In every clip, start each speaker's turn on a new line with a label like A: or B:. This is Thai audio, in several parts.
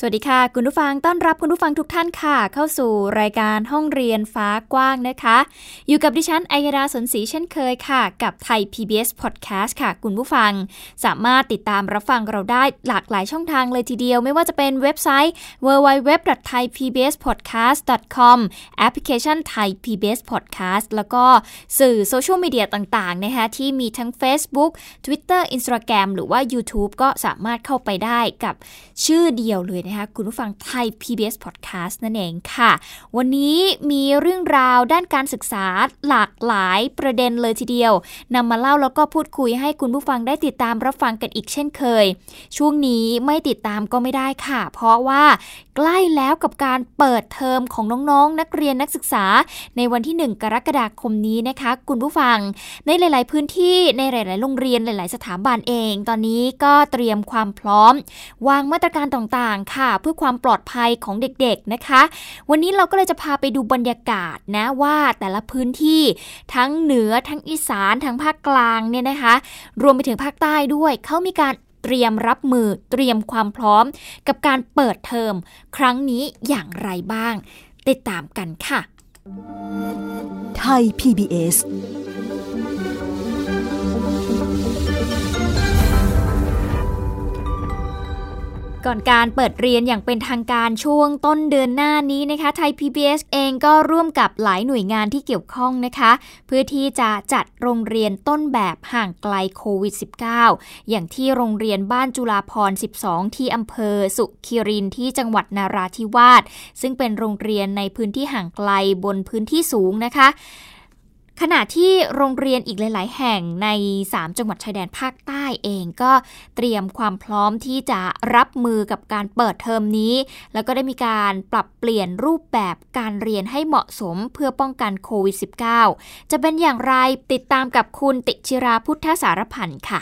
A: สวัสดีค่ะ คุณผู้ฟังต้อนรับคุณผู้ฟังทุกท่านค่ะ เข้าสู่รายการห้องเรียนฟ้ากว้างนะคะ อยู่กับดิฉันอัยดาสนศรีเช่นเคยค่ะ กับไทย PBS Podcast ค่ะ คุณผู้ฟัง สามารถติดตามรับฟังเราได้หลากหลายช่องทางเลยทีเดียว ไม่ว่าจะเป็นเว็บไซต์ www.thaipbspodcast.com แอปพลิเคชัน Thai PBS Podcast แล้วก็สื่อโซเชียลมีเดียต่างๆนะคะที่มีทั้ง Facebook Twitter Instagram หรือว่า YouTube ก็สามารถเข้าไปได้กับชื่อเดียวเลยนะคะคุณผู้ฟังไทย PBS Podcast นั่นเองค่ะ วันนี้มีเรื่องราวด้านการศึกษาหลากหลายประเด็นเลยทีเดียวนำมาเล่าแล้วก็พูดคุยให้คุณผู้ฟังได้ติดตามรับฟังกันอีกเช่นเคย ช่วงนี้ไม่ติดตามก็ไม่ได้ค่ะ เพราะว่าใกล้แล้วกับการเปิดเทอมของน้องๆนักเรียนนักศึกษา ในวันที่ 1 กรกฎาคมนี้นะคะ คุณผู้ฟัง ในหลาย ๆ พื้นที่ในหลาย ๆ โรงเรียนหลาย ๆ สถาบันเอง ตอนนี้ก็เตรียมความพร้อม วางมาตรการต่าง ๆค่ะ เพื่อความปลอดภัยของเด็กๆนะคะ วันนี้เราก็เลยจะพาไปดูบรรยากาศนะว่าแต่ละพื้นที่ทั้งเหนือทั้งอีสานทั้งภาคกลางเนี่ยนะคะ รวมไปถึงภาคใต้ด้วยเขามีการเตรียมรับมือเตรียมความพร้อม กับการเปิดเทอม ครั้งนี้อย่างไรบ้าง ติดตามกันค่ะ
B: ไทย PBS
A: ก่อนการเปิดเรียนอย่างเป็นทางการช่วงต้นเดือนหน้านี้นะคะไทย PBS เองก็ร่วมกับหลายหน่วยงานที่เกี่ยวข้องนะคะ เพื่อที่จะจัดโรงเรียนต้นแบบห่างไกลโควิด -19 อย่างที่โรงเรียนบ้านจุฬาพร 12 ที่อำเภอสุขีรินที่จังหวัดนาราธิวาสซึ่งเป็นโรงเรียนในพื้นที่ห่างไกลบนพื้นที่สูงนะคะ ขณะที่โรงเรียนอีกหลาย ๆ แห่งใน 3 จังหวัดชายแดนภาคใต้เองก็เตรียมความพร้อมที่จะรับมือกับการเปิดเทอมนี้ แล้วก็ได้มีการปรับเปลี่ยนรูปแบบการเรียนให้เหมาะสมเพื่อป้องกันโควิด -19 จะเป็นอย่างไรติดตามกับคุณติชิราพุทธสารพันธ์ค่ะ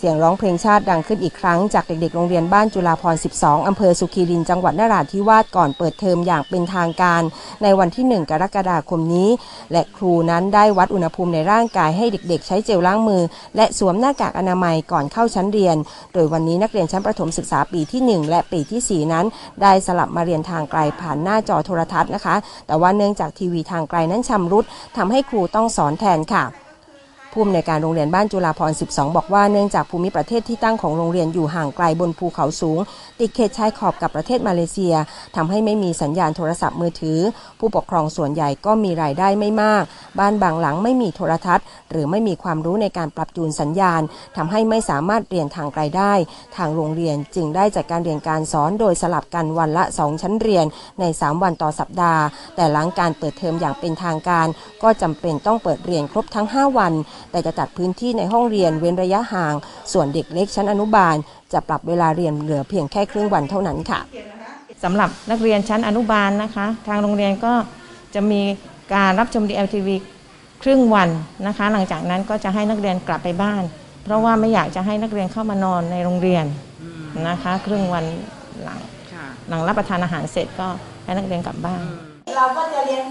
C: เสียงร้องเพลงชาติดังขึ้นอีกครั้งจากเด็กๆ โรงเรียนบ้านจุฬาพร 12 อำเภอสุขีริน จังหวัดนราธิวาสก่อนเปิดเทอมอย่างเป็นทางการ ในวันที่ 1 กรกฎาคมนี้ และครูนั้นได้วัดอุณหภูมิในร่างกายให้เด็กๆ ใช้เจลล้างมือ และสวมหน้ากากอนามัยก่อนเข้าชั้นเรียน โดยวันนี้นักเรียนชั้นประถมศึกษาปีที่ 1 และปีที่ 4 นั้น ได้สลับมาเรียนทางไกลผ่านหน้าจอโทรทัศน์นะคะ แต่ว่าเนื่องจากทีวีทางไกลนั้นชำรุดทำให้ครูต้องสอนแทนค่ะ ผู้อำนวยการโรงเรียนบ้านจุฬาพร 12 บอกว่าเนื่องจากภูมิประเทศที่ตั้งของโรงเรียนอยู่ห่างไกลบนภูเขาสูง ติดเขตชายขอบกับประเทศมาเลเซียทำให้ไม่มีสัญญาณโทรศัพท์มือถือ ผู้ปกครองส่วนใหญ่ก็มีรายได้ไม่มาก บ้านบางหลังไม่มีโทรทัศน์ หรือไม่มีความรู้ในการปรับจูนสัญญาณทำให้ไม่สามารถเรียนทางไกลได้ ทางโรงเรียนจึงได้จัดการเรียนการสอนโดยสลับกันวันละ 2 ชั้นเรียนใน 3 วันต่อสัปดาห์ แต่หลังการเปิดเทอมอย่างเป็นทางการ ก็จำเป็นต้องเปิดเรียนครบทั้ง 5 วันแต่จะจัดพื้นที่ในห้องเรียนเว้นระยะห่าง ส่วนเด็กเล็กชั้นอนุบาล จะปรับเวลาเรียนเหลือเพียงแค่ครึ่งวันเท่านั้นค่ะ
D: สำหรับนักเรียนชั้นอนุบาลนะคะ ทางโรงเรียนก็จะมีการรับชม DLTV ครึ่งวันนะคะ หลังจากนั้นก็จะให้นักเรียนกลับไปบ้าน เพราะว่าไม่อยากจะให้นักเรียนเข้ามานอนในโรงเรียนนะคะ ครึ่งวันหลังหลังรับประทานอาหารเสร็จก็ให้นักเรียนกลับบ้าน เราก็จะเรียน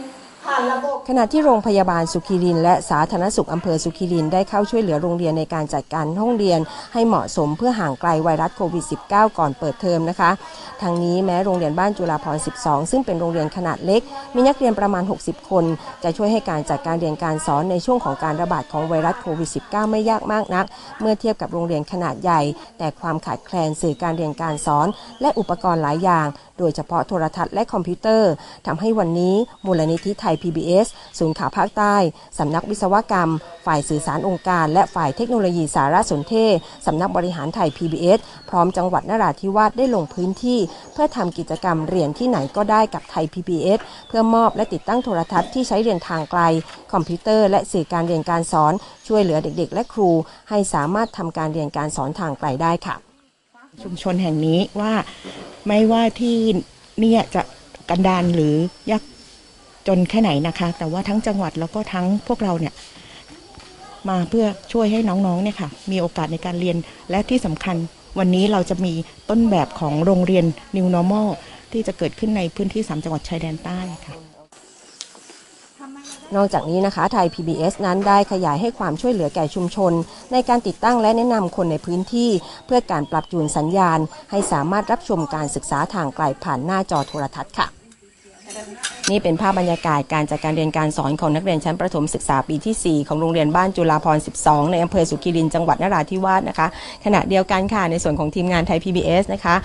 C: ขณะที่โรงพยาบาลสุขีรินและสาธารณสุขอำเภอสุขีรินได้เข้าช่วยเหลือโรงเรียนในการจัดการห้องเรียนให้เหมาะสมเพื่อห่างไกลไวรัสโควิด -19 ก่อนเปิดเทอมนะคะ ทางนี้แม้โรงเรียนบ้านจุฬาพร 12 ซึ่งเป็นโรงเรียนขนาดเล็ก มีนักเรียนประมาณ 60 คน จะช่วยให้การจัดการเรียนการสอนในช่วงของการระบาดของไวรัสโควิด -19 ไม่ยากมากนัก เมื่อเทียบกับโรงเรียนขนาดใหญ่ แต่ความขาดแคลนสื่อการเรียนการสอน และอุปกรณ์หลายอย่าง โดยเฉพาะโทรทัศน์และคอมพิวเตอร์ทำให้วันนี้มูลนิธิไทย PBS ศูนย์ข่าวภาคใต้ สำนักวิศวกรรม ฝ่ายสื่อสารองค์การ และฝ่ายเทคโนโลยีสารสนเทศ สำนักบริหารไทย PBS พร้อมจังหวัดนราธิวาสได้ลงพื้นที่ เพื่อทำกิจกรรมเรียนที่ไหนก็ได้กับไทย PBS เพื่อมอบและติดตั้งโทรทัศน์ที่ใช้เรียนทางไกล คอมพิวเตอร์และสื่อการเรียนการสอน ช่วยเหลือเด็ก ๆ และครู ให้สามารถทำการเรียนการสอนทางไกลได้ค่ะ
E: ชุมชนแห่งนี้ว่าไม่ว่าที่เนี่ยจะกันดานหรือยาก จนแค่ไหนนะคะ แต่ว่าทั้งจังหวัดแล้วก็ทั้งพวกเราเนี่ยมาเพื่อช่วยให้น้องๆเนี่ยค่ะ มีโอกาสในการเรียนและที่สำคัญวันนี้เราจะมีต้นแบบของโรงเรียน New Normal ที่จะเกิดขึ้นในพื้นที่ 3 จังหวัดชายแดนใต้ค่ะ
C: นอกจากนี้นะคะ ไทย PBS นั้นได้ขยายให้ความช่วยเหลือแก่ชุมชน ในการติดตั้งและแนะนำคนในพื้นที่ เพื่อการปรับจูนสัญญาณ ให้สามารถรับชมการศึกษาทางไกลผ่านหน้าจอโทรทัศน์ค่ะ นี่เป็นภาพบรรยากาศการจัดการเรียนการสอนของนักเรียนชั้นประถมศึกษาปีที่ 4 ของโรงเรียนบ้านจุฬาภรณ์ 12 ในอำเภอสุคิรินจังหวัดนราธิวาสนะคะ ขณะเดียวกันค่ะในส่วนของทีมงานไทย PBS นะคะ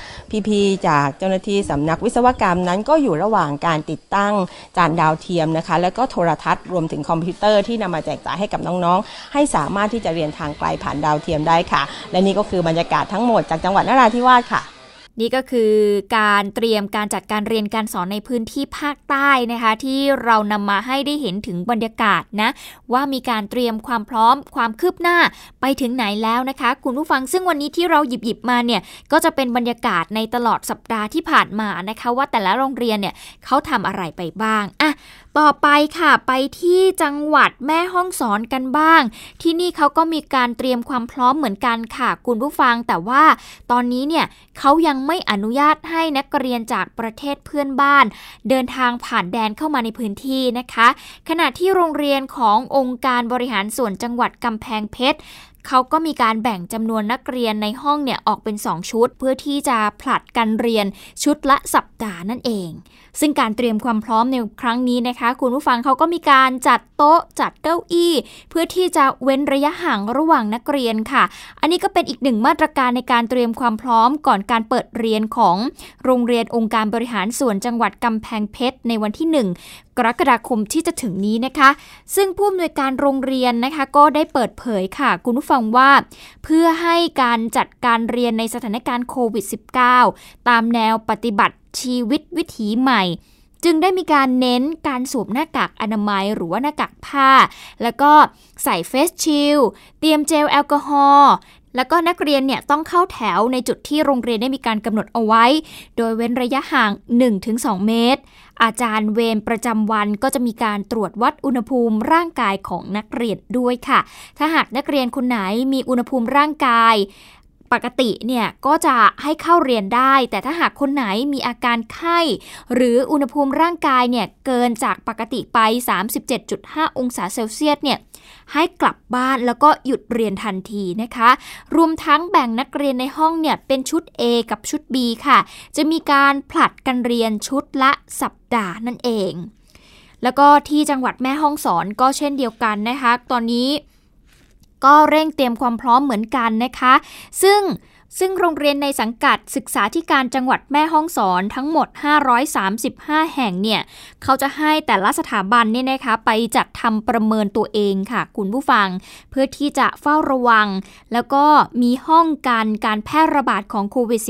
C: พี่ๆจากเจ้าหน้าที่สำนักวิศวกรรมนั้นก็อยู่ระหว่างการติดตั้งจานดาวเทียมนะคะ แล้วก็โทรทัศน์รวมถึงคอมพิวเตอร์ที่นำมาแจกจ่ายให้กับน้องๆ ให้สามารถที่จะเรียนทางไกลผ่านดาวเทียมได้ค่ะ และนี่ก็คือบรรยากาศทั้งหมดจากจังหวัดนราธิวาสค่ะ
A: นี่ก็คือการเตรียมการจัดการเรียนการสอนในพื้นที่ภาคใต้นะคะ ที่เรานำมาให้ได้เห็นถึงบรรยากาศนะ ว่ามีการเตรียมความพร้อมความคืบหน้าไปถึงไหนแล้วนะคะ คุณผู้ฟังซึ่งวันนี้ที่เราหยิบหยิบมาเนี่ยก็จะเป็นบรรยากาศในตลอดสัปดาห์ที่ผ่านมานะคะ ว่าแต่ละโรงเรียนเนี่ยเขาทำอะไรไปบ้างอะต่อไปค่ะไปที่จังหวัดแม่ฮ่องสอนกันบ้าง ที่นี่เขาก็มีการเตรียมความพร้อมเหมือนกันค่ะ คุณผู้ฟังแต่ว่าตอนนี้เนี่ยเขายังไม่อนุญาตให้นักเรียนจากประเทศเพื่อนบ้าน เดินทางผ่านแดนเข้ามาในพื้นที่นะคะ ขณะที่โรงเรียนขององค์การบริหารส่วนจังหวัดกำแพงเพชรเขาก็มีการแบ่งจำนวนนักเรียนในห้องเนี่ยออกเป็น 2 ชุด เพื่อที่จะผลัดกันเรียนชุดละสัปดาห์นั่นเองซึ่งการเตรียมความพร้อมในครั้งนี้นะคะ คุณผู้ฟังเขาก็มีการจัดโต๊ะจัดเก้าอี้ เพื่อที่จะเว้นระยะห่างระหว่างนักเรียนค่ะ อันนี้ก็เป็นอีกหนึ่งมาตรการในการเตรียมความพร้อมก่อนการเปิดเรียนของโรงเรียนองค์การบริหารส่วนจังหวัดกำแพงเพชรในวันที่ 1กรกฎาคมที่จะถึงนี้นะคะ ซึ่งผู้อำนวยการโรงเรียนนะคะ ก็ได้เปิดเผยค่ะ คุณผู้ฟังว่า เพื่อให้การจัดการเรียนในสถานการณ์โควิด -19 ตามแนวปฏิบัติ ชีวิตวิถีใหม่ จึงได้มีการเน้นการสวมหน้ากากอนามัยหรือว่าหน้ากากผ้า แล้วก็ใส่เฟสชิลเตรียมเจลแอลกอฮอล์แล้วก็นักเรียนเนี่ยต้องเข้าแถวในจุดที่โรงเรียนได้มีการกำหนดเอาไว้ โดยเว้นระยะห่าง 1-2 เมตร อาจารย์เวรประจำวันก็จะมีการตรวจวัดอุณหภูมิร่างกายของนักเรียนด้วยค่ะ ถ้าหากนักเรียนคนไหนมีอุณหภูมิร่างกาย ปกติเนี่ยก็จะให้เข้าเรียนได้ แต่ถ้าหากคนไหนมีอาการไข้ หรืออุณหภูมิร่างกายเนี่ยเกินจากปกติไป 37.5 องศาเซลเซียสเนี่ยให้กลับบ้านแล้วก็หยุดเรียนทันทีนะคะ รวมทั้งแบ่งนักเรียนในห้องเนี่ยเป็นชุด A กับชุด B ค่ะ จะมีการผลัดกันเรียนชุดละสัปดาห์นั่นเอง แล้วก็ที่จังหวัดแม่ฮ่องสอนก็เช่นเดียวกันนะคะ ตอนนี้ ก็เร่งเตรียมความพร้อมเหมือนกันนะคะ ซึ่ง ซึ่งโรงเรียนในสังกัดศึกษาธิการจังหวัดแม่ฮ่องสอนทั้งหมด 535 แห่งเนี่ย เขาจะให้แต่ละสถาบันเนี่ยนะคะ ไปจัดทำประเมินตัวเองค่ะ คุณผู้ฟัง เพื่อที่จะเฝ้าระวัง แล้วก็มีห้องกันการแพร่ระบาดของโควิด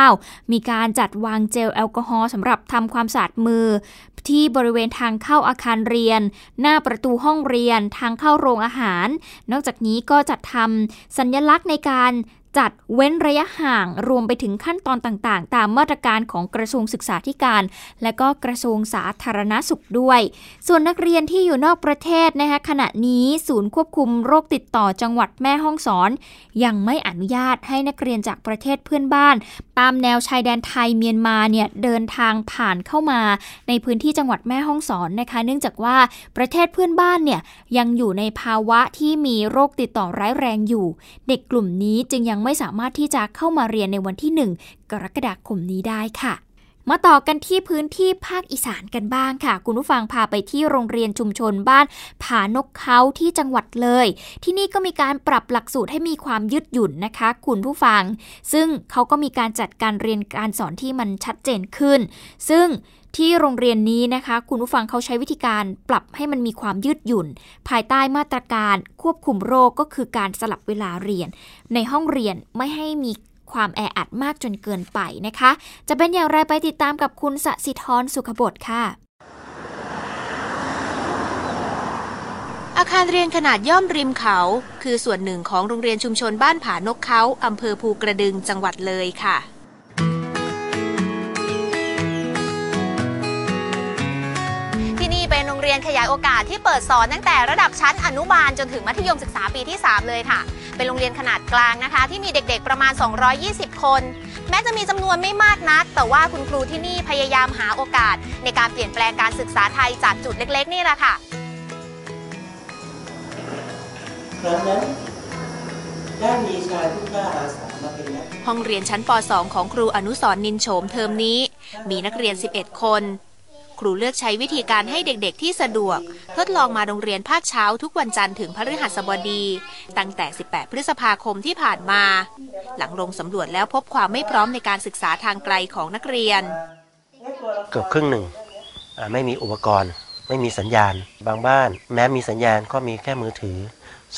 A: -19 มีการจัดวางเจลแอลกอฮอล์สำหรับทำความสะอาดมือ ที่บริเวณทางเข้าอาคารเรียน หน้าประตูห้องเรียนทางเข้าโรงอาหาร นอกจากนี้ก็จัดทำสัญญลักษณ์ในการ จัดเว้นระยะห่างรวมไปถึงขั้นตอนต่างๆ ตามมาตรการของกระทรวงศึกษาธิการ และก็กระทรวงสาธารณสุขด้วย ส่วนนักเรียนที่อยู่นอกประเทศนะคะขณะนี้ศูนย์ควบคุมโรคติดต่อจังหวัดแม่ฮ่องสอน ยังไม่อนุญาตให้นักเรียนจากประเทศเพื่อนบ้าน ตามแนวชายแดนไทยเมียนมาเนี่ยเดินทางผ่านเข้ามา ในพื้นที่จังหวัดแม่ฮ่องสอนนะคะ เนื่องจากว่าประเทศเพื่อนบ้านเนี่ยยังอยู่ในภาวะที่มีโรคติดต่อร้ายแรงอยู่ เด็กกลุ่มนี้จึงยังไม่สามารถที่จะเข้ามาเรียนในวันที่ 1 กรกฎาคมนี้ได้ค่ะมาต่อกันที่พื้นที่ภาคอีสานกันบ้างค่ะ คุณผู้ฟังพาไปที่โรงเรียนชุมชนบ้านผานกเขาที่จังหวัดเลย ที่นี่ก็มีการปรับหลักสูตรให้มีความยืดหยุ่นนะคะ คุณผู้ฟัง ซึ่งเขาก็มีการจัดการเรียนการสอนที่มันชัดเจนขึ้น ซึ่ง ที่โรงเรียนนี้นะคะ คุณผู้ฟังเขาใช้วิธีการปรับให้มันมีความยืดหยุ่น ภายใต้มาตรการควบคุมโรคก็คือการสลับเวลาเรียน ในห้องเรียนไม่ให้มีความแออัดมากจนเกินไปนะคะ จะเป็นอย่างไรไปติดตามกับคุณสสิธรสุขบดค่ะ
F: อาคารเรียนขนาดย่อมริมเขา คือส่วนหนึ่งของโรงเรียนชุมชนบ้านผานกเขาอำเภอภูกระดึงจังหวัดเลยค่ะ ขยายโอกาสที่เปิดสอนตั้งแต่ระดับชั้นอนุบาลจนถึงมัธยมศึกษาปีที่ 3 เลยค่ะ เป็นโรงเรียนขนาดกลางนะคะ ที่มีเด็กๆประมาณ 220 คน แม้จะมีจำนวนไม่มากนัก แต่ว่าคุณครูที่นี่พยายามหาโอกาส ในการเปลี่ยนแปลงการศึกษาไทยจากจุดเล็กๆ นี่แหละค่ะ
G: ครั้งนั้นได้มีชายผู้กล้าอาสามาเป็นนัก
F: ห้องเรียนชั้นป .2 ของครูอนุสรณ์นินโฉมเทอมนี้ มีนักเรียน 11 คน ครูเลือกใช้วิธีการให้เด็กๆที่สะดวก ทดลองมาโรงเรียนภาคเช้าทุกวันจันทร์ถึงพฤหัสบดี ตั้งแต่ 18 พฤษภาคมที่ผ่านมา หลังลงสำรวจแล้วพบความไม่พร้อมในการศึกษาทางไกลของนักเรียน
G: เกือบครึ่งหนึ่งไม่มีอุปกรณ์ ไม่มีสัญญาณ บางบ้าน แม้มีสัญญาณก็มีแค่มือถือ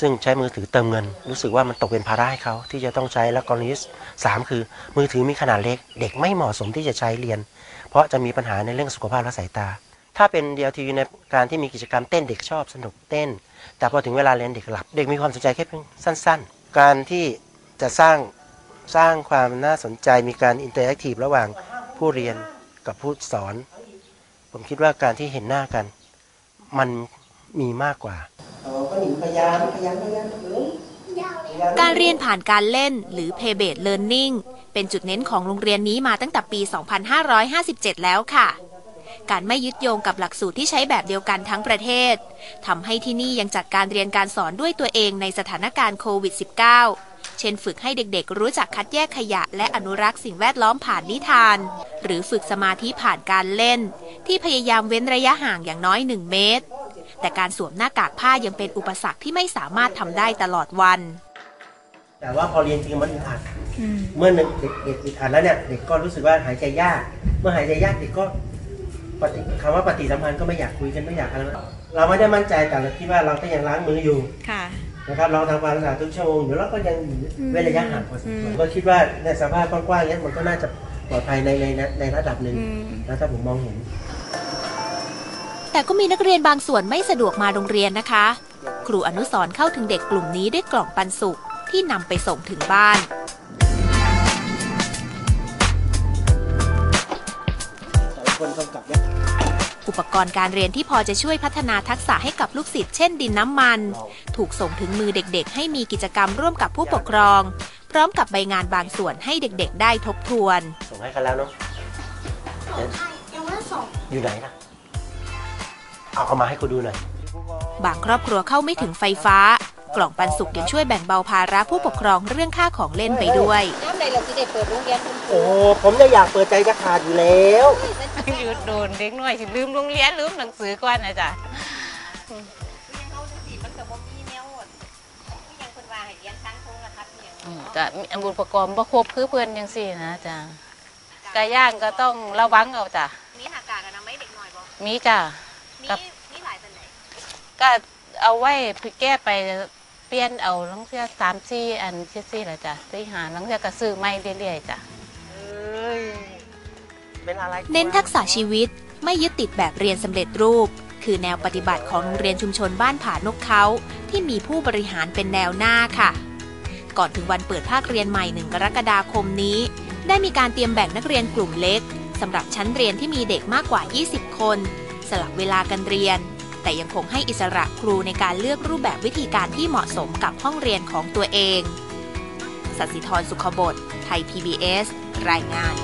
G: ซึ่งใช้มือถือเติมเงิน รู้สึกว่ามันตกเป็นภาระให้เขาที่จะต้องใช้และกรณีที่สามคือ มือถือมีขนาดเล็ก เด็กไม่เหมาะสมที่จะใช้เรียน เพราะจะมีปัญหาในเรื่องสุขภาพและสายตา ถ้าเป็น DLTV ในการที่มีกิจกรรมเต้นเด็กชอบสนุกเต้น แต่พอถึงเวลาเรียนเด็กหลับ เด็กมีความสนใจแค่เพียงสั้น ๆ การที่จะสร้างสร้างความน่าสนใจมีการ interactive ระหว่างผู้เรียนกับผู้สอน ผมคิดว่าการที่เห็นหน้ากัน มันมีมากกว่า ก็หนีพยายามพยายามพยายาม
F: การเรียนผ่านการเล่นหรือ Play Based Learning เป็นจุดเน้นของโรงเรียนนี้มาตั้งแต่ปี 2557 แล้วค่ะ การไม่ยึดโยงกับหลักสูตรที่ใช้แบบเดียวกันทั้งประเทศทำให้ที่นี่ยังจัดการเรียนการสอนด้วยตัวเองในสถานการณ์โควิด -19 เช่นฝึกให้เด็กๆ รู้จักคัดแยกขยะและอนุรักษ์สิ่งแวดล้อมผ่านนิทาน หรือฝึกสมาธิผ่านการเล่น ที่พยายามเว้นระยะห่างอย่างน้อย 1 เมตร แต่การสวมหน้ากากผ้ายังเป็นอุปสรรคที่ไม่สามารถทำได้ตลอดวัน
G: แต่ว่าพอเรียนจริงมันอึดอัดเมื่อเด็กเด็กอึดอัดแล้วเนี่ยเด็กก็รู้สึกว่าหายใจยาก เมื่อหายใจยากเด็กก็ปฏิคำว่าปฏิสัมพันธ์ก็ไม่อยากคุยกันไม่อยากอะไรเราไม่ได้มั่นใจแต่เราคิดว่าเราก็ยังล้างมืออยู่
A: ค่ะ
G: นะครับเราทำความสะอาดทุกชั่วโมงอยู่แล้วก็ยังเว้นระยะห่างพอสมควรก็คิดว่าในสภาพกว้างๆเนี้ยมันก็น่าจะปลอดภัยในในในในระดับหนึ่งนะถ้าผมมองเห็น
F: แต่ก็มีนักเรียนบางส่วนไม่สะดวกมาโรงเรียนนะคะ ครูอนุสรณ์เข้าถึงเด็กกลุ่มนี้ด้วยกล่องปันสุขที่นำไปส่งถึงบ้านอุปกรณ์การเรียนที่พอจะช่วยพัฒนาทักษะให้กับลูกศิษย์เช่นดินน้ำมัน ถูกส่งถึงมือเด็กๆ ให้มีกิจกรรมร่วมกับผู้ปกครอง พร้อมกับใบงานบางส่วนให้เด็กๆ ได้ทบทวน
G: ส่งให้กันแล้วเนาะยังไม่ส่งอยู่ไหนล่ะ เอาเอามาให้กูดูหน่อย
F: บางครอบครัวเข้าไม่ถึงไฟฟ้า กล่องปันสุกยังช่วยแบ่งเบาภาระผู้ปกครองเรื่องค่าของเล่นไปด้วย
G: โอ้โหผมจะอยากเปิดใจจะขาดอยู่แล้ว
H: หยุดโดนเด็กน้อยสิลืมโรงเรียนลืมหนังสือก่อนนะจ๊ะอืมจะมีอุปกรณ์บ่ครบคือเพื่อนยังสี่นะจ๊ะกาย่างก็ต้องระวังเอาจ้ะ
F: มีหากากอนามัยเด็กหน่อยบอก
H: มีจ้ะ
F: มี
H: ครับ
F: มีหลายตันไหน
H: ก็เอาไว้แก้ไปเปลี่ยนเอาลังเสียสามสี่อันสี่สี่ละจ้ะสี่หาลังเสียก็ซื้อไม่เรื่อยๆจ้ะ
G: เป็นอะไร
F: เน้นทักษะชีวิตไม่ยึดติดแบบเรียนสำเร็จรูป คือแนวปฏิบัติของโรงเรียนชุมชนบ้านผานกเขาที่มีผู้บริหารเป็นแนวหน้าค่ะ ก่อนถึงวันเปิดภาคเรียนใหม่หนึ่งกรกฎาคมนี้ ได้มีการเตรียมแบ่งนักเรียนกลุ่มเล็กสำหรับชั้นเรียนที่มีเด็กมากกว่า 20 คน สลับเวลากันเรียน แต่ยังคงให้อิสระครูในการเลือกรูปแบบวิธีการที่เหมาะสมกับห้องเรียนของตัวเองสัสิธรสุขบดไทย PBS รายงาน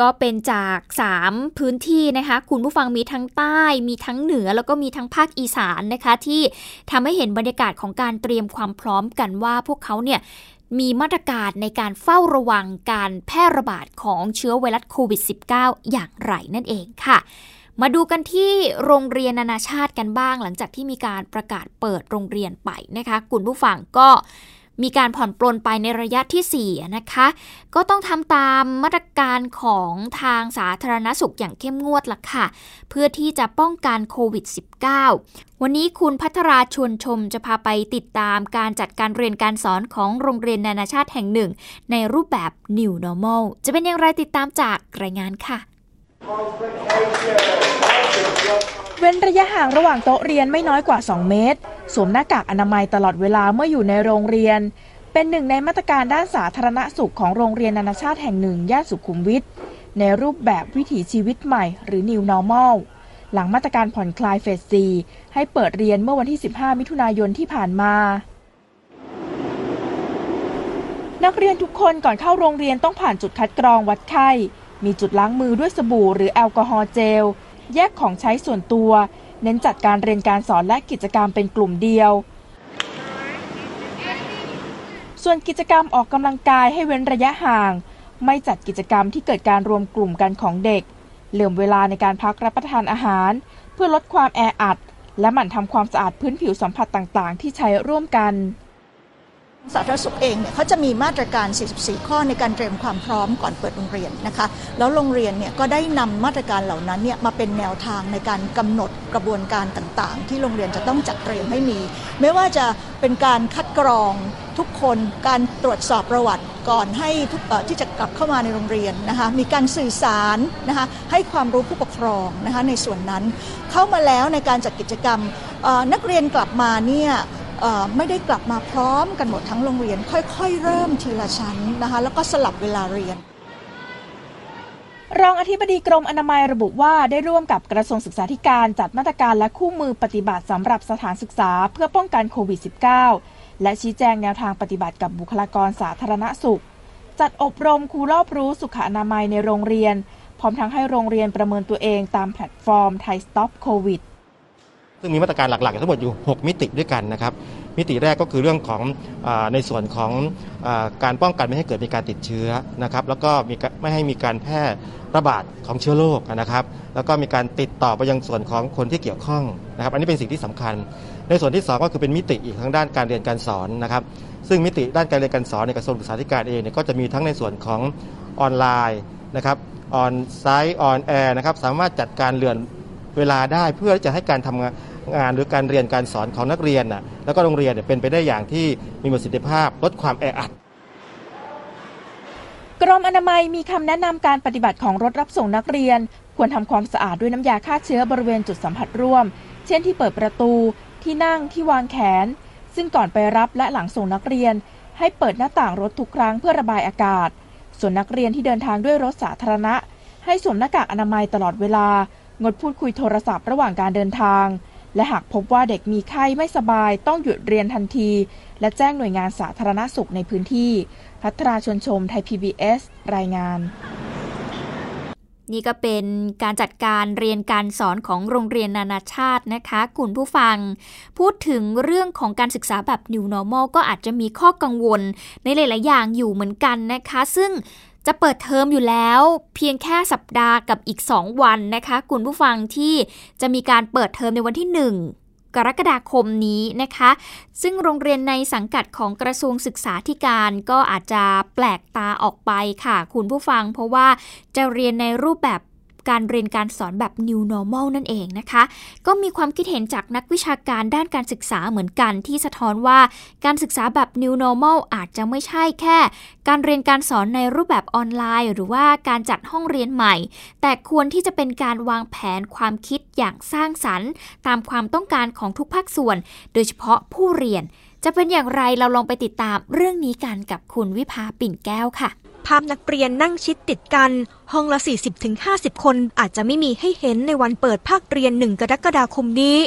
A: ก็เป็นจาก 3 พื้นที่นะคะ คุณผู้ฟังมีทั้งใต้ มีทั้งเหนือแล้วก็มีทั้งภาคอีสานนะคะ ที่ทำให้เห็นบรรยากาศของการเตรียมความพร้อมกันว่าพวกเขาเนี่ย มีมาตรการในการเฝ้าระวังการแพร่ระบาดของเชื้อไวรัสโควิด -19 อย่างไรนั่นเองค่ะ มาดูกันที่โรงเรียนนานาชาติกันบ้าง หลังจากที่มีการประกาศเปิดโรงเรียนไปนะคะ คุณผู้ฟังก็ มีการผ่อนปลนไปในระยะที่ 4 นะคะ ก็ต้องทำตามมาตรการของทางสาธารณสุขอย่างเข้มงวดล่ะค่ะ เพื่อที่จะป้องกันโควิด -19 วันนี้คุณพัทราชวนชมจะพาไปติดตามการจัดการเรียนการสอนของโรงเรียนนานาชาติแห่งหนึ่ง ในรูปแบบ New Normal จะเป็นอย่างไรติดตามจากรายงานค่ะ
I: เว้นระยะห่างระหว่างโต๊ะเรียนไม่น้อยกว่า 2 เมตร สวมหน้ากากอนามัยตลอดเวลาเมื่ออยู่ในโรงเรียน เป็นหนึ่งในมาตรการด้านสาธารณสุขของโรงเรียนนานาชาติแห่งหนึ่งย่านสุขุมวิทในรูปแบบวิถีชีวิตใหม่หรือ New Normal หลังมาตรการผ่อนคลายเฟส 4 ให้เปิดเรียนเมื่อวันที่ 15 มิถุนายนที่ผ่านมา นักเรียนทุกคนก่อนเข้าโรงเรียนต้องผ่านจุดคัดกรองวัดไข้ มีจุดล้างมือด้วยสบู่หรือแอลกอฮอล์เจล แยกของใช้ส่วนตัว เน้นจัดการเรียนการสอนและกิจกรรมเป็นกลุ่มเดียว ส่วนกิจกรรมออกกำลังกายให้เว้นระยะห่าง ไม่จัดกิจกรรมที่เกิดการรวมกลุ่มกันของเด็ก เหลื่อมเวลาในการพักรับประทานอาหาร เพื่อลดความแออัด และหมั่นทำความสะอาดพื้นผิวสัมผัสต่างๆ ที่ใช้ร่วมกัน
J: สาธารณสุขเองเนี่ยเขาจะมีมาตรการ 44 ข้อในการเตรียมความพร้อมก่อนเปิดโรงเรียนนะคะ แล้วโรงเรียนเนี่ยก็ได้นำมาตรการเหล่านั้นเนี่ยมาเป็นแนวทางในการกำหนดกระบวนการต่างๆ ที่โรงเรียนจะต้องจัดเตรียมให้มี ไม่ว่าจะเป็นการคัดกรองทุกคนการตรวจสอบประวัติก่อนให้ทุกที่จะกลับเข้ามาในโรงเรียนนะคะมีการสื่อสารนะคะให้ความรู้ผู้ปกครองนะคะในส่วนนั้นเข้ามาแล้วในการจัดกิจกรรมนักเรียนกลับมาเนี่ย ไม่ได้กลับมาพร้อมกันหมดทั้งโรงเรียน ค่อย ๆ เริ่มทีละชั้นนะคะแล้วก็สลับเวลาเรียน
I: รองอธิบดีกรมอนามัยระบุว่าได้ร่วมกับกระทรวงศึกษาธิการจัดมาตรการและคู่มือปฏิบัติสำหรับสถานศึกษาเพื่อป้องกันโควิด -19 และชี้แจงแนวทางปฏิบัติกับบุคลากรสาธารณสุข จัดอบรมครูรอบรู้สุขอนามัยในโรงเรียน พร้อมทั้งให้โรงเรียนประเมินตัวเองตามแพลตฟอร์ม Thai Stop COVID
K: ซึ่งมีมาตรการหลักๆทั้งหมดอยู่ 6 มิติด้วยกันนะครับ มิติแรกก็คือเรื่องของอในส่วนของอการป้องกันไม่ให้เกิดมีการติดเชื้อนะครับ แล้วก็มีไม่ให้มีการแพร่ระบาดของเชื้อโรคนะครับ แล้วก็มีการติดต่อไปยังส่วนของคนที่เกี่ยวข้องนะครับ อันนี้เป็นสิ่งที่สำคัญ ในส่วนที่ 2 ก็คือเป็นมิติอีกทางด้านการเรียนการสอนนะครับ ซึ่งมิติด้านการเรียนการสอนในกระทรวงศึกษาธิการเองเนี่ยก็จะมีทั้งในส่วนของออนไลน์นะครับ on-site on-air นะครับสามารถจัดการเรียนเวลาได้เพื่อจะให้การทำงาน งานหรือการเรียนการสอนของนักเรียนน่ะแล้วก็โรงเรียนเนี่ยเป็นไปได้อย่างที่มีประสิทธิภาพลดความแออัด
I: กรมอนามัยมีคำแนะนำการปฏิบัติของรถรับส่งนักเรียน ควรทำความสะอาดด้วยน้ำยาฆ่าเชื้อบริเวณจุดสัมผัสร่วม เช่นที่เปิดประตู ที่นั่งที่วางแขน ซึ่งก่อนไปรับและหลังส่งนักเรียน ให้เปิดหน้าต่างรถทุกครั้งเพื่อระบายอากาศ ส่วนนักเรียนที่เดินทางด้วยรถสาธารณะ ให้สวมหน้ากากอนามัยตลอดเวลา งดพูดคุยโทรศัพท์ระหว่างการเดินทาง และหากพบว่าเด็กมีไข้ไม่สบายต้องหยุดเรียนทันที และแจ้งหน่วยงานสาธารณสุขในพื้นที่ พัทราชนชมไทย PBS รายงาน
A: นี่ก็เป็นการจัดการเรียนการสอนของโรงเรียนนานาชาตินะคะ คุณผู้ฟัง พูดถึงเรื่องของการศึกษาแบบ New Normal ก็อาจจะมีข้อกังวลในหลาย ๆ อย่างอยู่เหมือนกันนะคะ ซึ่ง จะเปิดเทอมอยู่แล้ว เพียงแค่สัปดาห์กับอีก 2 วันนะคะ คุณผู้ฟังที่จะมีการเปิดเทอมในวันที่ 1กรกฎาคมนี้นะคะ ซึ่งโรงเรียนในสังกัดของกระทรวงศึกษาธิการก็อาจจะแปลกตาออกไปค่ะ คุณผู้ฟังเพราะว่าจะเรียนในรูปแบบ การเรียนการสอนแบบ New Normal นั่นเองนะคะ ก็มีความคิดเห็นจากนักวิชาการด้านการศึกษาเหมือนกันที่สะท้อนว่าการศึกษาแบบ New Normal อาจจะไม่ใช่แค่ การเรียนการสอนในรูปแบบออนไลน์ หรือว่าการจัดห้องเรียนใหม่ แต่ควรที่จะเป็นการวางแผนความคิดอย่างสร้างสรรค์ ตามความต้องการของทุกภาคส่วน โดยเฉพาะผู้เรียน จะเป็นอย่างไรเราลองไปติดตามเรื่องนี้กันกับคุณวิภาปิ่นแก้วค่ะ
L: ภาพนักเรียนนั่งชิดติดกัน ห้องละ 40-50 คนอาจจะไม่มีให้เห็นในวันเปิดภาคเรียน 1 กรกฎาคมนี้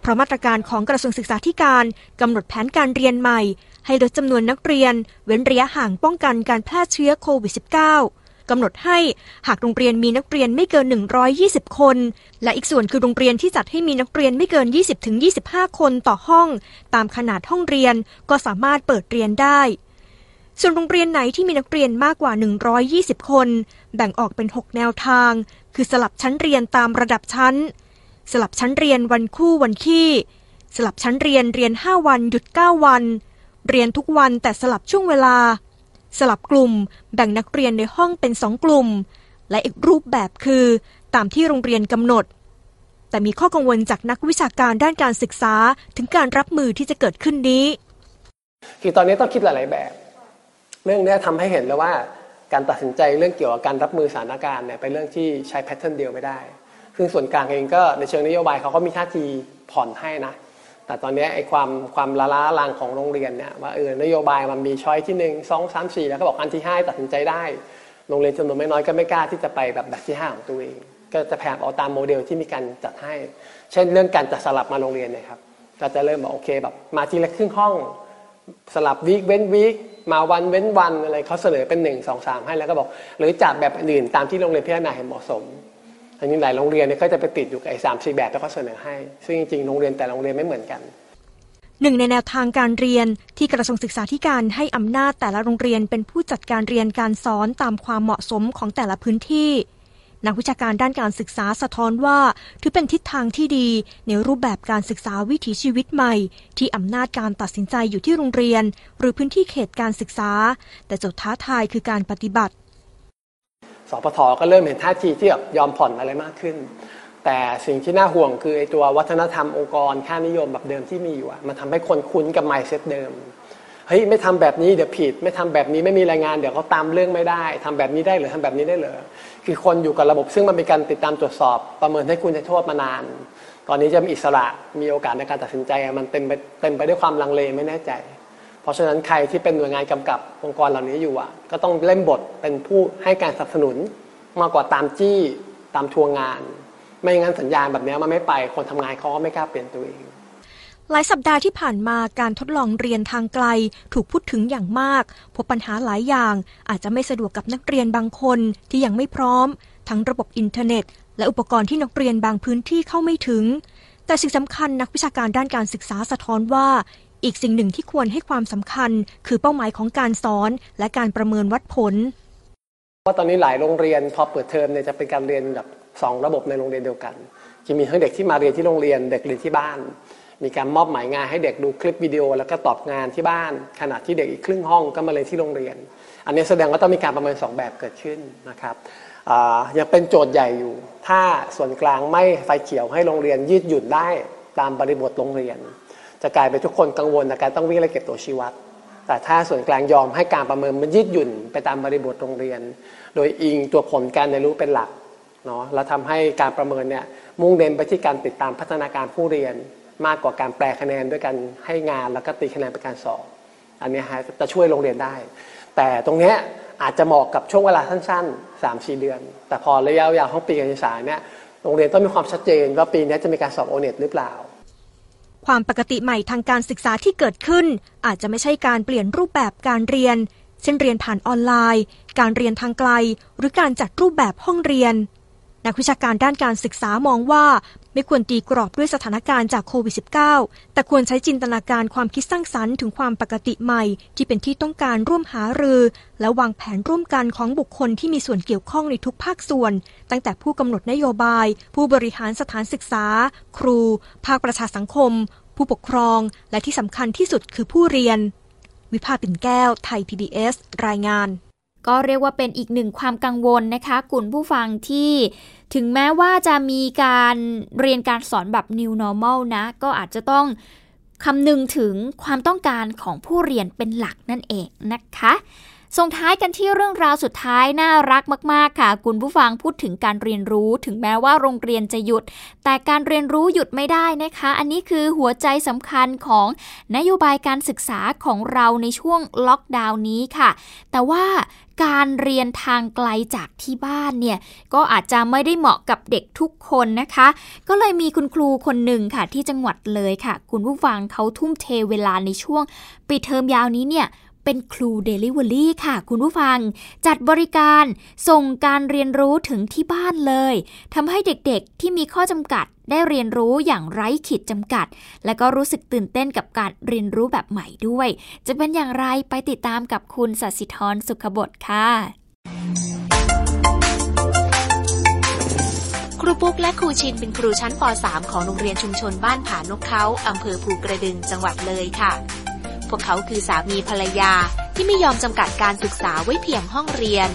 L: เพราะมาตรการของกระทรวงศึกษาธิการกำหนดแผนการเรียนใหม่ ให้ลดจำนวนนักเรียน เว้นระยะห่างป้องกันการแพร่เชื้อโควิด -19 กำหนดให้หากโรงเรียนมีนักเรียนไม่เกิน 120 คน และอีกส่วนคือโรงเรียนที่จัดให้มีนักเรียนไม่เกิน 20-25 คนต่อห้อง ตามขนาดห้องเรียนก็สามารถเปิดเรียนได้ ส่วนโรงเรียนไหนที่มีนักเรียนมากกว่า 120 คน แบ่งออกเป็น 6 แนวทาง คือสลับชั้นเรียนตามระดับชั้น สลับชั้นเรียนวันคู่วันขี้ สลับชั้นเรียนเรียน 5 วันหยุด 9 วัน เรียนทุกวันแต่สลับช่วงเวลา สลับกลุ่ม แบ่งนักเรียนในห้องเป็นสองกลุ่ม และอีกรูปแบบคือ ตามที่โรงเรียนกำหนด แต่มีข้อกังวลจากนักวิชาการด้านการศึกษาถึงการรับมือที่จะเกิดขึ้นนี้
M: คือตอนนี้ต้องคิดหลาย ๆ แบบ เรื่องนี้ทำให้เห็นเลยว่าการตัดสินใจเรื่องเกี่ยวกับการรับมือสถานการณ์เนี่ยเป็นเรื่องที่ใช้แพทเทิร์นเดียวไม่ได้คือส่วนกลางเองก็ในเชิงนโยบายเขาก็มีท่าทีผ่อนให้นะ แต่ตอนนี้ไอ้ความความละล้าลางของโรงเรียนเนี่ยว่าเออนโยบายมันมีช้อยที่หนึ่งสองสามสี่แล้วก็บอกอันที่ห้าตัดสินใจได้ โรงเรียนจำนวนไม่น้อยก็ไม่กล้าที่จะไปแบบแบบที่ห้าของตัวเอง ก็จะพยายามเอาตามโมเดลที่มีการจัดให้ เช่นเรื่องการจัดสลับมาโรงเรียนเนี่ยครับก็จะเริ่มบอกโอเคแบบมาทีละครึ่งห้อง สลับวีคเว้นวีคมาวันเว้นวันอะไรเขาเสนอเป็นหนึ่งสองสามให้แล้วก็บอก หรือจัดแบบอื่นตามที่โรงเรียนพิจารณาเห็นเหมาะสมอันนี้หลายโรงเรียนเนี่ยก็จะไปติดอยู่กับไอ้สามสี่แบบที่เขาเสนอให้ ซึ่งจริงๆโรงเรียนแต่โรงเรียนไม่เหมือนกัน
L: หนึ่งในแนวทางการเรียนที่กระทรวงศึกษาธิการให้อำนาจแต่ละโรงเรียนเป็นผู้จัดการเรียนการสอนตามความเหมาะสมของแต่ละพื้นที่ นักวิชาการด้านการศึกษาสะท้อนว่า ถือเป็นทิศทางที่ดีในรูปแบบการศึกษาวิถีชีวิตใหม่ ที่อำนาจการตัดสินใจอยู่ที่โรงเรียน หรือพื้นที่เขตการศึกษา แต่โจทย์ท้าทายคือการปฏิบัติ
M: สปทก็เริ่มเห็นท่าทีที่แบบยอมผ่อนอะไรมากขึ้น แต่สิ่งที่น่าห่วงคือไอ้ตัววัฒนธรรมองค์กรค่านิยมแบบเดิมที่มีอยู่มันทำให้คนคุ้นกับไมเซตเดิม เฮ้ยไม่ทำแบบนี้เดี๋ยวผิด ไม่ทำแบบนี้ไม่มีรายงานเดี๋ยวเขาตามเรื่องไม่ได้ทำแบบนี้ได้หรือทำแบบนี้ได้เหรอคือคนอยู่กับระบบซึ่งมันเป็นการติดตามตรวจสอบ ประเมินให้คุณให้โทษมานาน ตอนนี้จะมีอิสระมีโอกาสในการตัดสินใจมันเต็มไปเต็มไปด้วยความลังเลไม่แน่ใจ เพราะฉะนั้นใครที่เป็นหน่วยงานกำกับองค์กรเหล่านี้อยู่อะ ก็ต้องเล่นบทเป็นผู้ให้การสนับสนุนมากกว่าตามจี้ตามทวงงาน ไม่งั้นสัญญาณแบบนี้มันไม่ไป คนทำงานเขาก็ไม่กล้าเปลี่ยนตัวเอง
L: หลายสัปดาห์ที่ผ่านมาการทดลองเรียนทางไกล ถูกพูดถึงอย่างมาก พบปัญหาหลายอย่าง อาจจะไม่สะดวกกับนักเรียนบางคนที่ยังไม่พร้อม ทั้งระบบอินเทอร์เน็ต และอุปกรณ์ที่นักเรียนบางพื้นที่เข้าไม่ถึง แต่สิ่งสำคัญนักวิชาการด้านการศึกษาสะท้อนว่า อีกสิ่งหนึ่งที่ควรให้ความสำคัญ คือเป้าหมายของการสอนและการประเมินวัดผล
M: เพราะตอนนี้หลายโรงเรียนพอเปิดเทอมเนี่ยจะเป็นการเรียนแบบสองระบบในโรงเรียนเดียวกันจะมีทั้งเด็กที่มาเรียนที่โรงเรียนเด็กเรียนที่บ้าน มีการมอบหมายงานให้เด็กดูคลิปวิดีโอ แล้วก็ตอบงานที่บ้าน ขณะที่เด็กอีกครึ่งห้องก็มาเรียนที่โรงเรียน อันนี้แสดงว่าต้องมีการประเมินสองแบบเกิดขึ้นนะครับยังเป็นโจทย์ใหญ่อยู่ ถ้าส่วนกลางไม่ไฟเขียวให้โรงเรียนยืดหยุ่นได้ตามบริบทโรงเรียน จะกลายเป็นทุกคนกังวลในการต้องวิ่งไล่เก็บตัวชีวัดแต่ถ้าส่วนกลางยอมให้การประเมินมันยืดหยุ่นไปตามบริบทโรงเรียน โดยอิงตัวผลการเรียนรู้เป็นหลักเนาะแล้วทำให้การประเมินเนี่ยมุ่งเน้นไปที่การติดตามพัฒนาการผู้เรียน มากกว่าการแปลคะแนนด้วยการให้งานแล้วก็ตีคะแนนเป็นการสอบอันนี้ฮะจะช่วยโรงเรียนได้ แต่ตรงเนี้ยอาจจะเหมาะกับช่วงเวลาสั้นๆ 3 4 เดือน แต่พอระยะยาวของปีการศึกษาเนี่ยโรงเรียนต้องมีความชัดเจนว่าปีนี้จะมีการสอบโอเน็ตหรือเปล่า
L: ความปกติใหม่ทางการศึกษาที่เกิดขึ้น อาจจะไม่ใช่การเปลี่ยนรูปแบบการเรียน เช่นเรียนผ่านออนไลน์ การเรียนทางไกล หรือการจัดรูปแบบห้องเรียน นักวิชาการด้านการศึกษามองว่าไม่ควรตีกรอบด้วยสถานการณ์จากโควิด -19 แต่ควรใช้จินตนาการความคิดสร้างสรรค์ถึงความปกติใหม่ ที่เป็นที่ต้องการร่วมหารือ และวางแผนร่วมกันของบุคคลที่มีส่วนเกี่ยวข้องในทุกภาคส่วน ตั้งแต่ผู้กำหนดนโยบาย ผู้บริหารสถานศึกษา ครู ภาคประชาสังคม ผู้ปกครอง และที่สำคัญที่สุดคือผู้เรียน วิภาปิ่นแก้ว ไทย PBS รายงาน
A: ก็เรียกว่าเป็นอีกหนึ่งความกังวลนะคะคุณผู้ฟังที่ถึงแม้ว่าจะมีการเรียนการสอนแบบ new normal นะ ก็อาจจะต้องคำนึงถึงความต้องการของผู้เรียนเป็นหลักนั่นเองนะคะ ส่งท้ายกันที่เรื่องราวสุดท้ายน่ารักมาก ๆ ค่ะ คุณผู้ฟังพูดถึงการเรียนรู้ ถึงแม้ว่าโรงเรียนจะหยุด แต่การเรียนรู้หยุดไม่ได้นะคะ อันนี้คือหัวใจสำคัญของนโยบายการศึกษาของเราในช่วงล็อกดาวน์นี้ค่ะ แต่ว่าการเรียนทางไกลจากที่บ้านเนี่ยก็อาจจะไม่ได้เหมาะกับเด็กทุกคนนะคะ ก็เลยมีคุณครูคนหนึ่งค่ะที่จังหวัดเลยค่ะ คุณผู้ฟังเขาทุ่มเทเวลาในช่วงปิดเทอมยาวนี้เนี่ย เป็นครูเดลิเวอรี่ค่ะ คุณผู้ฟัง จัดบริการส่งการเรียนรู้ถึงที่บ้านเลยทำให้เด็กๆที่มีข้อจำกัดได้เรียนรู้อย่างไร้ขีดจำกัด และก็รู้สึกตื่นเต้นกับการเรียนรู้แบบใหม่ด้วย จะเป็นอย่างไรไปติดตามกับคุณสัสิธรสุขบดค่ะ
F: ครูปุ๊กและครูชินเป็นครูชั้นป .3 ของโรงเรียนชุมชนบ้านผานกเขาอำเภอภูกระดึงจังหวัดเลยค่ะ พวกเขาคือสามีภรรยาที่ไม่ยอมจำกัดการศึกษาไว้เพียงห้องเรียน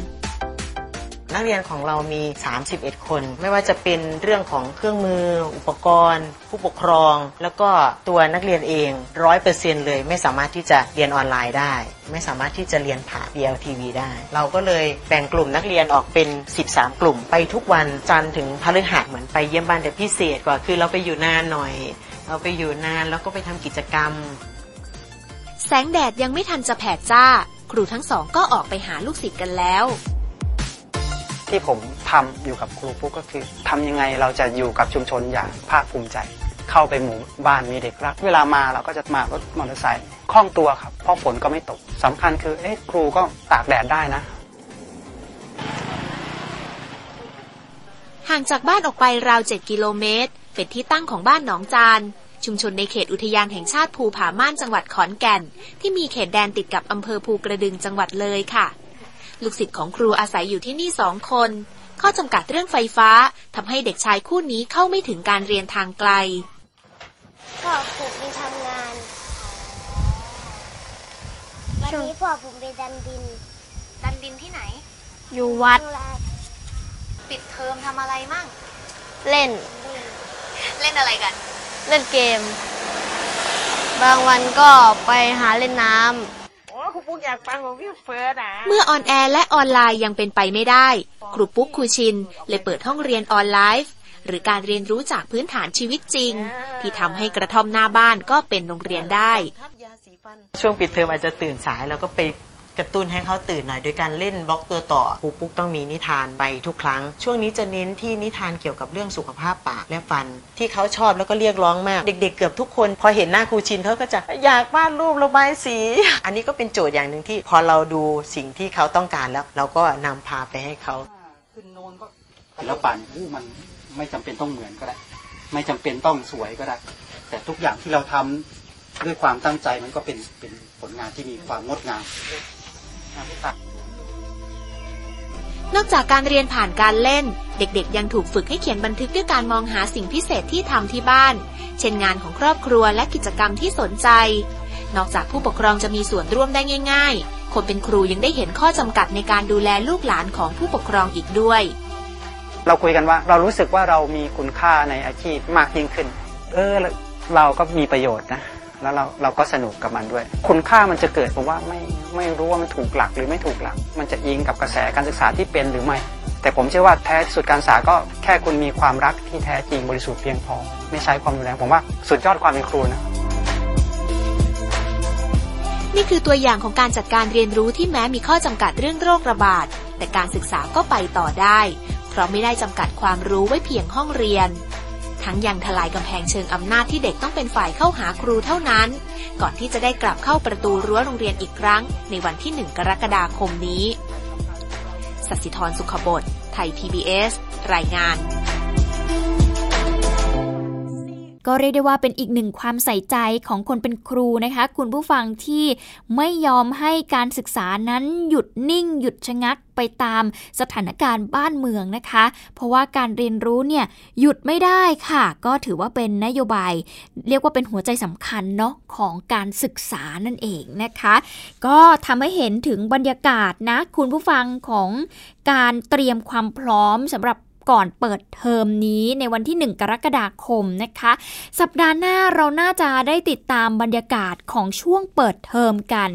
N: นักเรียนของเรามี 31 คน ไม่ว่าจะเป็นเรื่องของเครื่องมือ อุปกรณ์ ผู้ปกครอง แล้วก็ตัวนักเรียนเองร้อยเปอร์เซ็นเลยไม่สามารถที่จะเรียนออนไลน์ได้ ไม่สามารถที่จะเรียนผ่าน BLTV ได้ เราก็เลยแบ่งกลุ่มนักเรียนออกเป็น 13 กลุ่ม ไปทุกวันจันทร์ถึงพฤหัสเหมือนไปเยี่ยมบ้านแต่พิเศษกว่าคือเราไปอยู่นานหน่อย เราไปอยู่นานแล้วก็ไปทำกิจกรรม
F: งแดดยังไม่ทันจะแผดจ้า ครูทั้งสองก็ออกไปหาลูกศิษย์กันแล้ว
O: ที่ผมทำอยู่กับครูปุ๊กก็คือทำยังไงเราจะอยู่กับชุมชนอย่างภาคภูมิใจ เข้าไปหมู่บ้านมีเด็กรัก เวลามาเราก็จะมารถมอเตอร์ไซค์คล่องตัวครับ เพราะฝนก็ไม่ตกสำคัญคือเอ๊ะครูก็ตากแดดได้นะ
F: ห่างจากบ้านออกไปราว 7 กิโลเมตร เป็นที่ตั้งของบ้านหนองจาน ชุมชนในเขตอุทยานแห่งชาติภูผาม่านจังหวัดขอนแก่น ที่มีเขตแดนติดกับอำเภอภูกระดึงจังหวัดเลยค่ะ ลูกศิษย์ของครูอาศัยอยู่ที่นี่สองคน ข้อจำกัดเรื่องไฟฟ้าทำให้เด็กชายคู่นี้เข้าไม่ถึงการเรียนทางไกล
P: พ่อผมไปทำงาน วันนี้พ่อผมไปดันดิน
F: ดันดินที่ไหน
P: อยู่วัด
F: ปิดเทอมทำอะไรมั่ง
P: เล่น
F: เล่นอะไรกัน
P: เล่นเกม บางวันก็ไปหาเล่นน้ำ
H: โอ้ครูปุ๊กอยากฟังของพี่เฟิร์สอะ
F: เมื่อ on-air และออนไลน์ยังเป็นไปไม่ได้ ครูปุ๊กครูชิน เลยเปิดห้องเรียนออนไลน์หรือการเรียนรู้จากพื้นฐานชีวิตจริง ที่ทำให้กระท่อมหน้าบ้านก็เป็นโรงเรียนได้
N: ช่วงปิดเทอมอาจจะตื่นสายเราก็ไป กระตุ้นให้เขาตื่นหน่อยโดยการเล่นบล็อกตัวต่อครูปุ๊กต้องมีนิทานไปทุกครั้ง ช่วงนี้จะเน้นที่นิทานเกี่ยวกับเรื่องสุขภาพปากและฟัน ที่เขาชอบแล้วก็เรียกร้องมาก เด็ก ๆ เกือบทุกคน พอเห็นหน้าครูชินเขาก็จะอยากวาดรูประบายสี อันนี้ก็เป็นโจทย์อย่างหนึ่งที่ พอเราดูสิ่งที่เขาต้องการแล้ว เราก็นำพาไปให้เขา
O: ศิลปะเนี่มันไม่จำเป็นต้องเหมือนก็ได้ ไม่จำเป็นต้องสวยก็ได้ แต่ทุกอย่างที่เราทำด้วยความตั้งใจมันก็เป็นเป็นผลงานที่มีความงดงาม
F: นอกจากการเรียนผ่านการเล่น เด็กๆ ยังถูกฝึกให้เขียนบันทึกด้วยการมองหาสิ่งพิเศษที่ทำที่บ้าน เช่นงานของครอบครัวและกิจกรรมที่สนใจ นอกจากผู้ปกครองจะมีส่วนร่วมได้ง่าย ๆ คนเป็นครูยังได้เห็นข้อจำกัดในการดูแลลูกหลานของผู้ปกครองอีกด้วย
O: เราคุยกันว่าเรารู้สึกว่าเรามีคุณค่าในอาชีพมากยิ่งขึ้น เออเราก็มีประโยชน์นะ แล้วเราเราก็สนุกกับมันด้วย คุณค่ามันจะเกิดผมว่าไม่ไม่รู้ว่ามันถูกหลักหรือไม่ถูกหลัก มันจะอิงกับกระแสการศึกษาที่เป็นหรือไม่ แต่ผมเชื่อว่าแท้สุดการศึกษาก็แค่คุณมีความรักที่แท้จริงบริสุทธิ์เพียงพอ ไม่ใช้ความรุนแรงผมว่าสุดยอดความเป็นครูนะ
F: นี่คือตัวอย่างของการจัดการเรียนรู้ที่แม้มีข้อจำกัดเรื่องโรคระบาด แต่การศึกษาก็ไปต่อได้ เพราะไม่ได้จำกัดความรู้ไว้เพียงห้องเรียน ทั้งยังทลายกำแพงเชิงอำนาจที่เด็กต้องเป็นฝ่ายเข้าหาครูเท่านั้น ก่อนที่จะได้กลับเข้าประตูรั้วโรงเรียนอีกครั้ง ในวันที่ 1 กรกฎาคมนี้สัสิธรสุขบดไทย PBS รายงาน
A: ก็เรียกได้ว่าเป็นอีกหนึ่งความใส่ใจของคนเป็นครูนะคะ คุณผู้ฟังที่ไม่ยอมให้การศึกษานั้นหยุดนิ่ง หยุดชะงักไปตามสถานการณ์บ้านเมืองนะคะ เพราะว่าการเรียนรู้เนี่ยหยุดไม่ได้ค่ะ ก็ถือว่าเป็นนโยบาย เรียกว่าเป็นหัวใจสำคัญเนาะของการศึกษานั่นเองนะคะ ก็ทำให้เห็นถึงบรรยากาศนะคุณผู้ฟังของการเตรียมความพร้อมสำหรับ ก่อนเปิดเทอมนี้ในวันที่ 1 กรกฎาคมนะคะ สัปดาห์หน้าเราน่าจะได้ติดตามบรรยากาศของช่วงเปิดเทอมกัน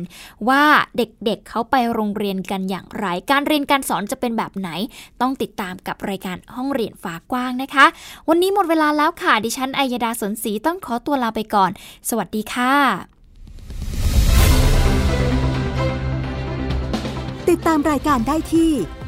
A: ว่าเด็กๆเเขาไปโรงเรียนกันอย่างไร การเรียนการสอนจะเป็นแบบไหน ต้องติดตามกับรายการห้องเรียนฝากว้างนะคะ วันนี้หมดเวลาแล้วค่ะดิฉันอัยดาสนศรีต้องขอตัวลาไปก่อน สวัสดีค่ะ
B: ติดตามรายการได้ที่